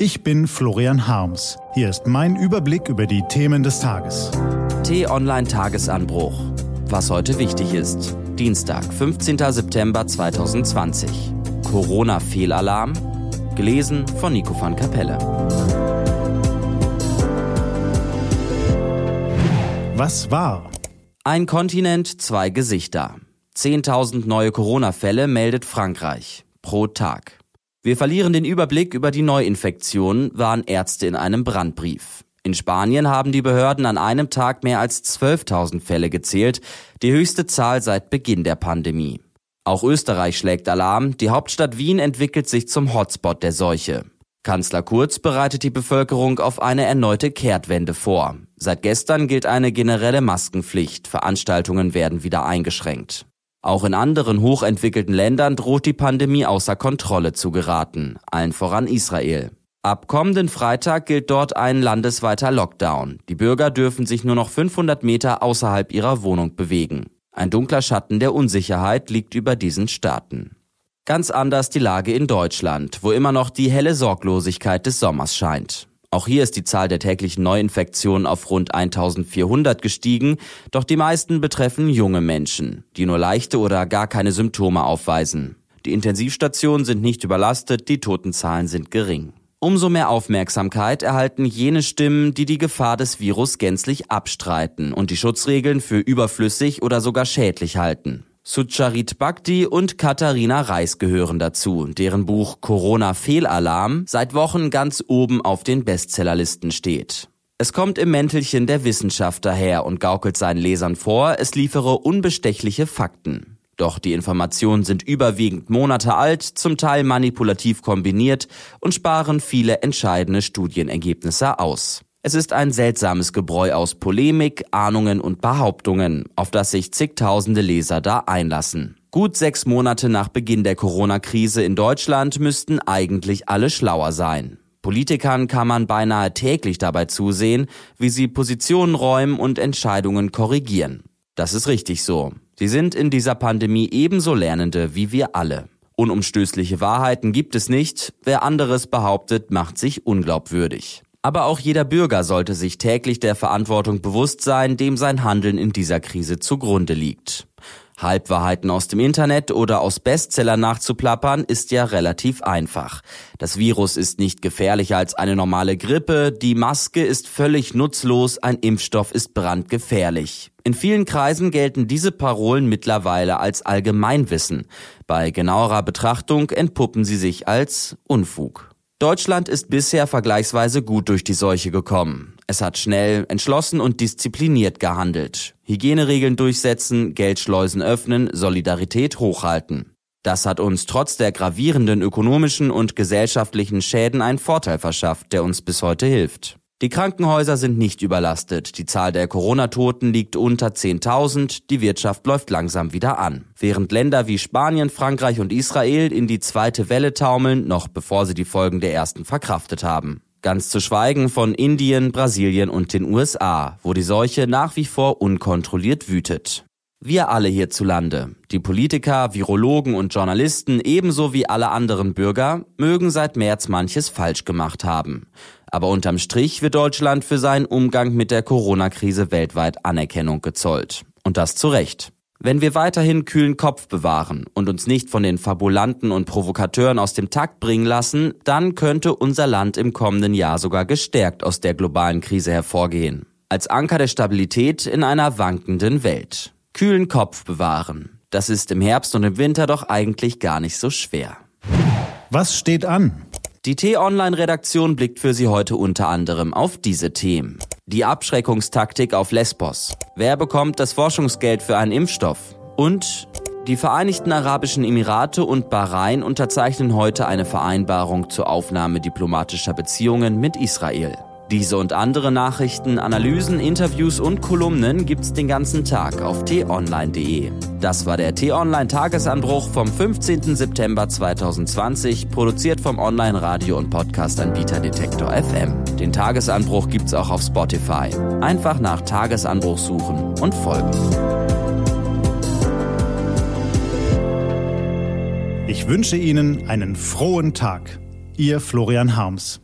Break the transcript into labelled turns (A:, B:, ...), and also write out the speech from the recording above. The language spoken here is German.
A: Ich bin Florian Harms. Hier ist mein Überblick über die Themen des Tages.
B: T-Online Tagesanbruch. Was heute wichtig ist. Dienstag, 15. September 2020. Corona-Fehlalarm. Gelesen von Nico van Kapelle.
A: Was war?
B: Ein Kontinent, zwei Gesichter. 10.000 neue Corona-Fälle meldet Frankreich. Pro Tag. Wir verlieren den Überblick über die Neuinfektionen, waren Ärzte in einem Brandbrief. In Spanien haben die Behörden an einem Tag mehr als 12.000 Fälle gezählt, die höchste Zahl seit Beginn der Pandemie. Auch Österreich schlägt Alarm, die Hauptstadt Wien entwickelt sich zum Hotspot der Seuche. Kanzler Kurz bereitet die Bevölkerung auf eine erneute Kehrtwende vor. Seit gestern gilt eine generelle Maskenpflicht, Veranstaltungen werden wieder eingeschränkt. Auch in anderen hochentwickelten Ländern droht die Pandemie außer Kontrolle zu geraten, allen voran Israel. Ab kommenden Freitag gilt dort ein landesweiter Lockdown. Die Bürger dürfen sich nur noch 500 Meter außerhalb ihrer Wohnung bewegen. Ein dunkler Schatten der Unsicherheit liegt über diesen Staaten. Ganz anders die Lage in Deutschland, wo immer noch die helle Sorglosigkeit des Sommers scheint. Auch hier ist die Zahl der täglichen Neuinfektionen auf rund 1400 gestiegen, doch die meisten betreffen junge Menschen, die nur leichte oder gar keine Symptome aufweisen. Die Intensivstationen sind nicht überlastet, die Totenzahlen sind gering. Umso mehr Aufmerksamkeit erhalten jene Stimmen, die die Gefahr des Virus gänzlich abstreiten und die Schutzregeln für überflüssig oder sogar schädlich halten. Sucharit Bhakti und Katharina Reis gehören dazu, deren Buch Corona Fehlalarm seit Wochen ganz oben auf den Bestsellerlisten steht. Es kommt im Mäntelchen der Wissenschaft daher und gaukelt seinen Lesern vor, es liefere unbestechliche Fakten. Doch die Informationen sind überwiegend Monate alt, zum Teil manipulativ kombiniert und sparen viele entscheidende Studienergebnisse aus. Es ist ein seltsames Gebräu aus Polemik, Ahnungen und Behauptungen, auf das sich zigtausende Leser da einlassen. Gut sechs Monate nach Beginn der Corona-Krise in Deutschland müssten eigentlich alle schlauer sein. Politikern kann man beinahe täglich dabei zusehen, wie sie Positionen räumen und Entscheidungen korrigieren. Das ist richtig so. Sie sind in dieser Pandemie ebenso Lernende wie wir alle. Unumstößliche Wahrheiten gibt es nicht. Wer anderes behauptet, macht sich unglaubwürdig. Aber auch jeder Bürger sollte sich täglich der Verantwortung bewusst sein, dem sein Handeln in dieser Krise zugrunde liegt. Halbwahrheiten aus dem Internet oder aus Bestsellern nachzuplappern ist ja relativ einfach. Das Virus ist nicht gefährlicher als eine normale Grippe, die Maske ist völlig nutzlos, ein Impfstoff ist brandgefährlich. In vielen Kreisen gelten diese Parolen mittlerweile als Allgemeinwissen. Bei genauerer Betrachtung entpuppen sie sich als Unfug. Deutschland ist bisher vergleichsweise gut durch die Seuche gekommen. Es hat schnell, entschlossen und diszipliniert gehandelt. Hygieneregeln durchsetzen, Geldschleusen öffnen, Solidarität hochhalten. Das hat uns trotz der gravierenden ökonomischen und gesellschaftlichen Schäden einen Vorteil verschafft, der uns bis heute hilft. Die Krankenhäuser sind nicht überlastet, die Zahl der Corona-Toten liegt unter 10.000, die Wirtschaft läuft langsam wieder an. Während Länder wie Spanien, Frankreich und Israel in die zweite Welle taumeln, noch bevor sie die Folgen der ersten verkraftet haben. Ganz zu schweigen von Indien, Brasilien und den USA, wo die Seuche nach wie vor unkontrolliert wütet. Wir alle hierzulande, die Politiker, Virologen und Journalisten ebenso wie alle anderen Bürger, mögen seit März manches falsch gemacht haben. Aber unterm Strich wird Deutschland für seinen Umgang mit der Corona-Krise weltweit Anerkennung gezollt. Und das zu Recht. Wenn wir weiterhin kühlen Kopf bewahren und uns nicht von den Fabulanten und Provokateuren aus dem Takt bringen lassen, dann könnte unser Land im kommenden Jahr sogar gestärkt aus der globalen Krise hervorgehen. Als Anker der Stabilität in einer wankenden Welt. Kühlen Kopf bewahren. Das ist im Herbst und im Winter doch eigentlich gar nicht so schwer.
A: Was steht an?
B: Die T-Online-Redaktion blickt für Sie heute unter anderem auf diese Themen. Die Abschreckungstaktik auf Lesbos. Wer bekommt das Forschungsgeld für einen Impfstoff? Und die Vereinigten Arabischen Emirate und Bahrain unterzeichnen heute eine Vereinbarung zur Aufnahme diplomatischer Beziehungen mit Israel. Diese und andere Nachrichten, Analysen, Interviews und Kolumnen gibt's den ganzen Tag auf t-online.de. Das war der T-Online Tagesanbruch vom 15. September 2020, produziert vom Online-Radio- und Podcast-Anbieter Detektor FM. Den Tagesanbruch gibt's auch auf Spotify. Einfach nach Tagesanbruch suchen und folgen.
A: Ich wünsche Ihnen einen frohen Tag. Ihr Florian Harms.